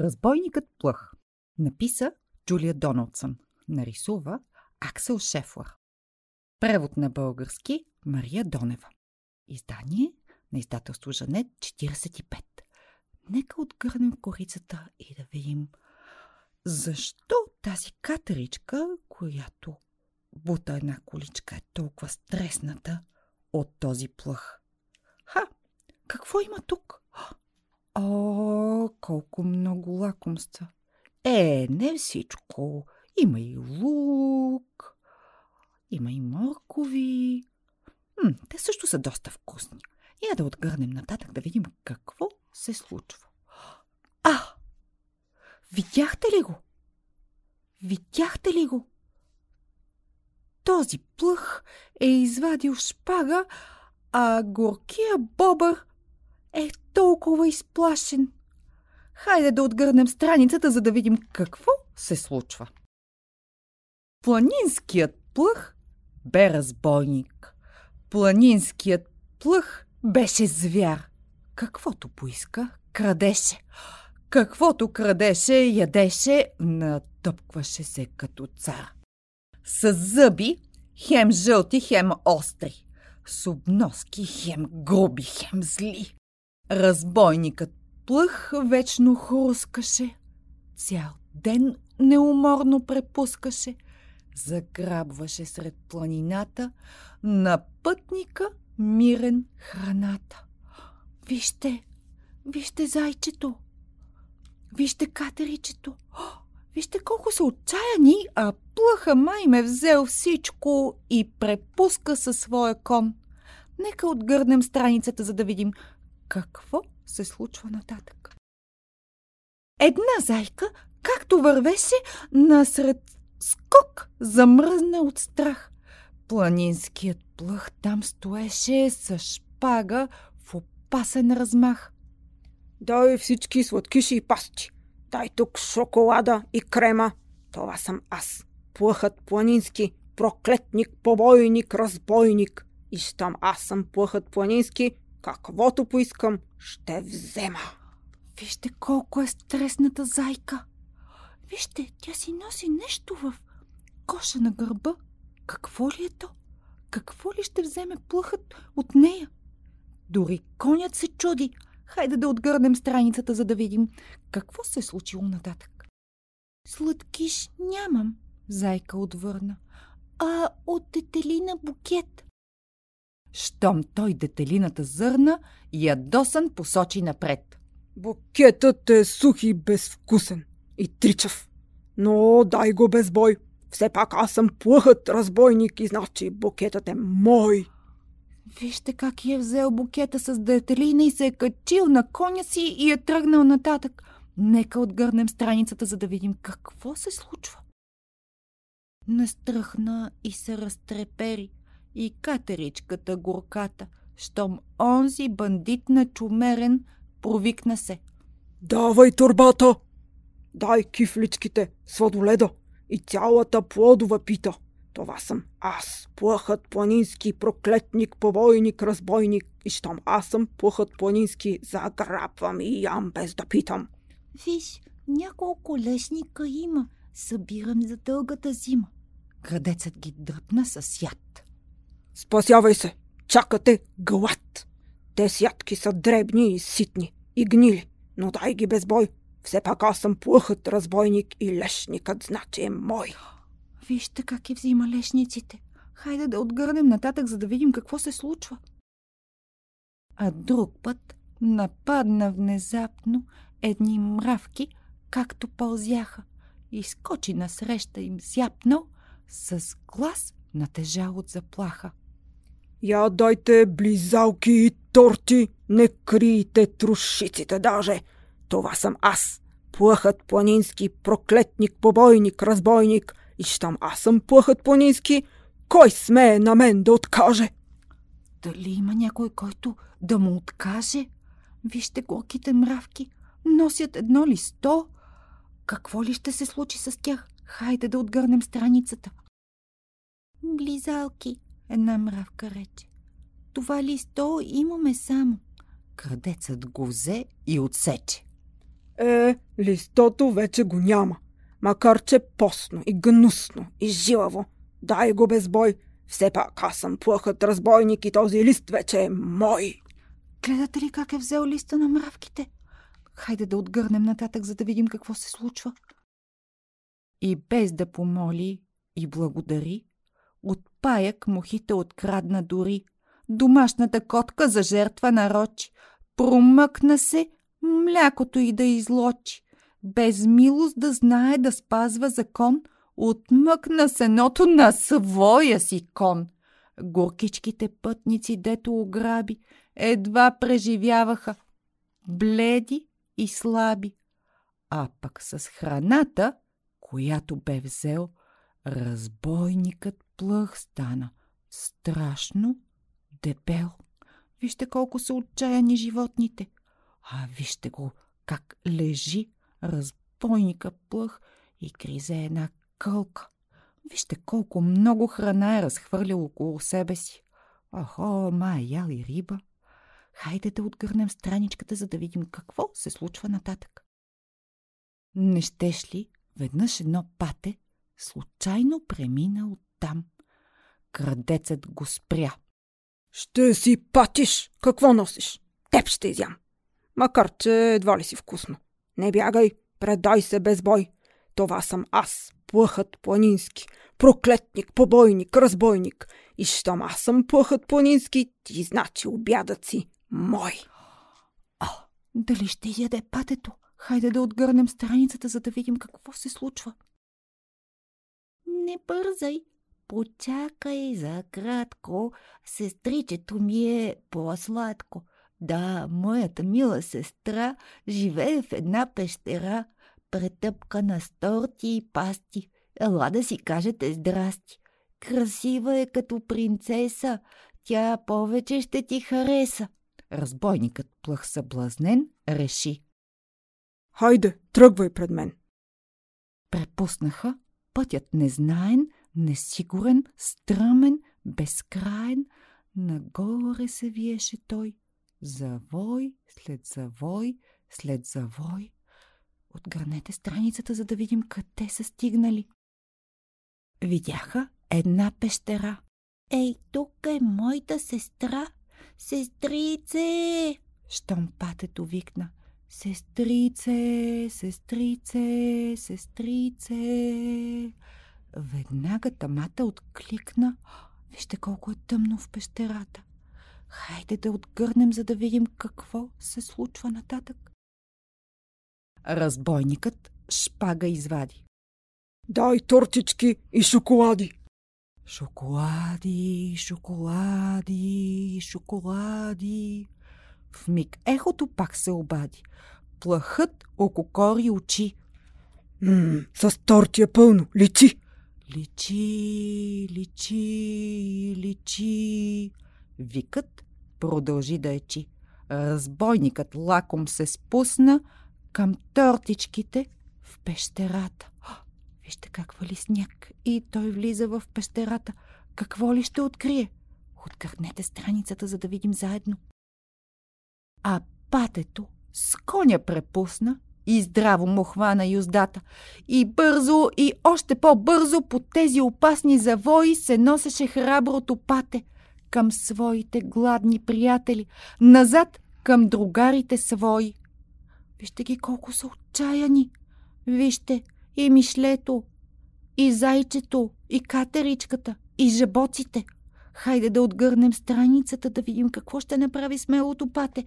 Разбойникът плъх. Написа Джулия Доналдсън. Нарисува Аксел Шефлър. Превод на български Мария Донева. Издание на издателство Жанет 45. Нека отгърнем корицата и да видим защо тази катеричка, която бута една количка е толкова стресната от този плъх. Ха! Какво има тук? О, колко много лакомства! Е, не всичко. Има и лук, има и моркови. М, те също са доста вкусни. Я да отгърнем нататък да видим какво се случва. А! Видяхте ли го? Видяхте ли го? Този плъх е извадил шпага, а горкия бобър е толкова изплашен. Хайде да отгърнем страницата, за да видим какво се случва. Планинският плъх бе разбойник. Планинският плъх беше звяр. Каквото поиска, крадеше. Каквото крадеше, ядеше, натъпкваше се като цар. С зъби, хем жълти, хем остри. С обноски, хем груби, хем зли. Разбойникът плъх вечно хрускаше. Цял ден неуморно препускаше. Заграбваше сред планината на пътника мирен храната. Вижте, вижте зайчето, вижте катеричето, вижте колко са отчаяни, а плъха май ме взел всичко и препуска със своя кон. Нека отгърнем страницата, за да видим какво се случва нататък. Една зайка, както вървеше, насред скок замръзна от страх. Планинският плъх там стоеше с шпага в опасен размах. Дай всички сладкиши и пасти. Дай тук шоколада и крема. Това съм аз. Плъхът планински, проклетник, побойник, разбойник. И щом аз съм плъхът планински, каквото поискам, ще взема. Вижте колко е стресната зайка. Вижте, тя си носи нещо в коша на гърба. Какво ли е то? Какво ли ще вземе плъхът от нея? Дори конят се чуди. Хайде да отгърнем страницата, за да видим какво се е случило нататък. Сладкиш нямам, зайка отвърна. А от детелина букет. Щом той детелината зърна, ядосан посочи напред. Букетът е сух и безвкусен и тричав. Но дай го без бой. Все пак аз съм плъхът разбойник и значи букетът е мой. Вижте как е взел букета с детелина и се е качил на коня си и е тръгнал нататък. Нека отгърнем страницата, за да видим какво се случва. Настръхна и се разтрепери и катеричката горката, щом онзи бандит на чумерен провикна се. Давай турбата! Дай кифличките, сладоледа и цялата плодова пита. Това съм аз, плъхът планински, проклетник, побойник, разбойник. И щом аз съм плъхът планински, заграбвам и ям без да питам. Виж, няколко лешника има. Събирам за дългата зима. Градецът ги дръпна с яд. Спасявай се! Чакате глад! Те ядки са дребни и ситни и гнили, но дай ги без бой. Все пак аз съм плъхът разбойник и лешникът значи е мой. Вижте как и взима лешниците. Хайде да отгърнем нататък, за да видим какво се случва. А друг път нападна внезапно едни мравки, както пълзяха. Изкочи насреща им зяпнал с глас натежал от заплаха. Я дайте близалки и торти, не крийте трушиците даже. Това съм аз, плъхът планински, проклетник, побойник, разбойник. И щом аз съм плъхът планински, кой смее на мен да откаже? Дали има някой, който да му откаже? Вижте горките мравки. Носят едно ли сто? Какво ли ще се случи с тях? Хайде да отгърнем страницата. Близалки, една мравка рече. Това листо имаме само. Крадецът го взе и отсече. Е, листото вече го няма. Макар че постно и гнусно и жилаво. Дай го без бой. Все пак аз съм плъхът разбойник и този лист вече е мой. Гледате ли как е взел листа на мравките? Хайде да отгърнем нататък, за да видим какво се случва. И без да помоли и благодари, от паяк мухите открадна дори. Домашната котка за жертва нарочи. Промъкна се, млякото и да излочи. Без милост да знае да спазва закон, отмъкна сеното на своя си кон. Горкичките пътници, дето ограби, едва преживяваха, бледи и слаби. А пък с храната, която бе взел, разбойникът плъх стана. Страшно дебел. Вижте колко са отчаяни животните. А вижте го как лежи разбойника плъх и гризе една кълка. Вижте колко много храна е разхвърлил около себе си. Охо, ма е ял и риба. Хайде да отгърнем страничката, за да видим какво се случва нататък. Не щеш ли веднъж едно пате случайно премина оттам? Крадецът го спря. Ще си патиш! Какво носиш? Теб ще изям. Макар, че едва ли си вкусно. Не бягай, предай се без бой. Това съм аз, плъхът планински, проклетник, побойник, разбойник. И щом аз съм плъхът планински, ти значи обядът си мой. О, дали ще яде патето? Хайде да отгърнем страницата, за да видим какво се случва. Не бързай, почакай за кратко. Сестричето ми е по-сладко. Да, моята мила сестра живее в една пещера, претъпкана с торти и пасти. Ела да си кажете здрасти. Красива е като принцеса. Тя повече ще ти хареса. Разбойникът плъх съблазнен реши. Хайде, тръгвай пред мен. Препуснаха пътят незнаен, несигурен, стръмен, безкраен. Нагоре се виеше той. Завой след завой след завой. Отгранете страницата, за да видим къде са стигнали. Видяха една пещера. Ей, тук е моята сестра. Сестрице! Щом патето викна. Сестрице, сестрице, сестрице. Веднага тамата откликна. Вижте колко е тъмно в пещерата. Хайде да отгърнем, за да видим какво се случва нататък. Разбойникът шпага извади. Дай тортички и шоколади. Шоколади, шоколади, шоколади. В миг ехото пак се обади. Плахът ококори очи. Ммм, с торти е пълно. Личи. Личи, личи, личи. Викът продължи да ечи. Разбойникът лаком се спусна към тортичките в пещерата. О, вижте как вали сняг. И той влиза в пещерата. Какво ли ще открие? Откърнете страницата, за да видим заедно. А патето с коня препусна и здраво му хвана юздата. И бързо, и още по-бързо по тези опасни завои се носеше храброто пате към своите гладни приятели, назад към другарите свои. Вижте ги колко са отчаяни. Вижте и мишлето, и зайчето, и катеричката, и жабоците. Хайде да отгърнем страницата, да видим какво ще направи смелото пате.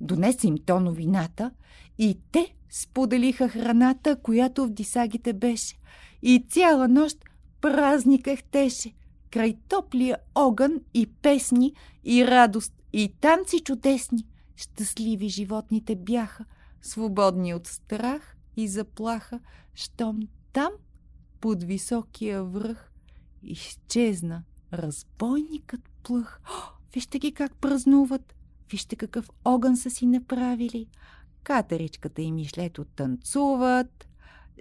Донесе им то новината и те споделиха храната, която в дисагите беше. И цяла нощ празник ехтеше. Край топлия огън и песни, и радост, и танци чудесни. Щастливи животните бяха, свободни от страх и заплаха, щом там, под високия връх, изчезна разбойникът плъх. О, вижте ги как празнуват! Вижте какъв огън са си направили. Катеричката и Мишлето танцуват,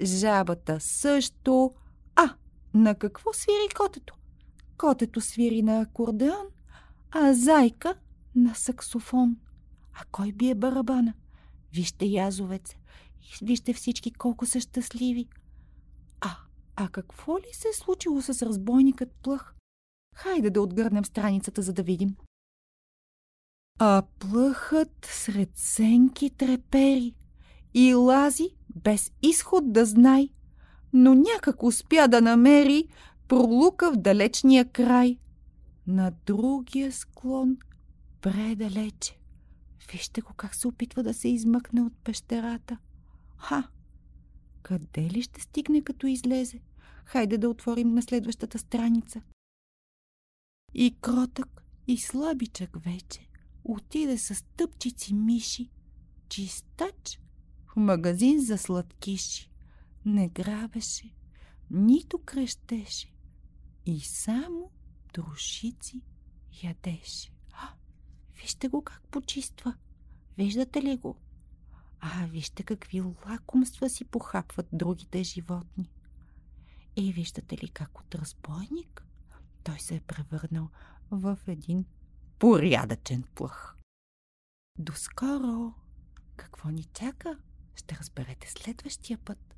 жабата също. А, на какво свири котето? Котето свири на акордеон, а зайка на саксофон. А кой бие барабана? Вижте язовец. Вижте всички колко са щастливи. А, а какво ли се е случило с разбойникът плъх? Хайде да отгърнем страницата, за да видим. А плъхът сред сенки трепери и лази без изход да знай, но някак успя да намери пролука в далечния край. На другия склон, предалече. Вижте го как се опитва да се измъкне от пещерата. Ха! Къде ли ще стигне като излезе? Хайде да отворим на следващата страница. И кротък, и слабичък вече отиде с тъпчици миши, чистач в магазин за сладкиши. Не грабеше, нито крещеше и само трошици ядеше. А, вижте го как почиства. Виждате ли го? А, вижте какви лакомства си похапват другите животни. И виждате ли как от разбойник той се е превърнал в един порядъчен плъх. До скоро! Какво ни чака? Ще разберете следващия път.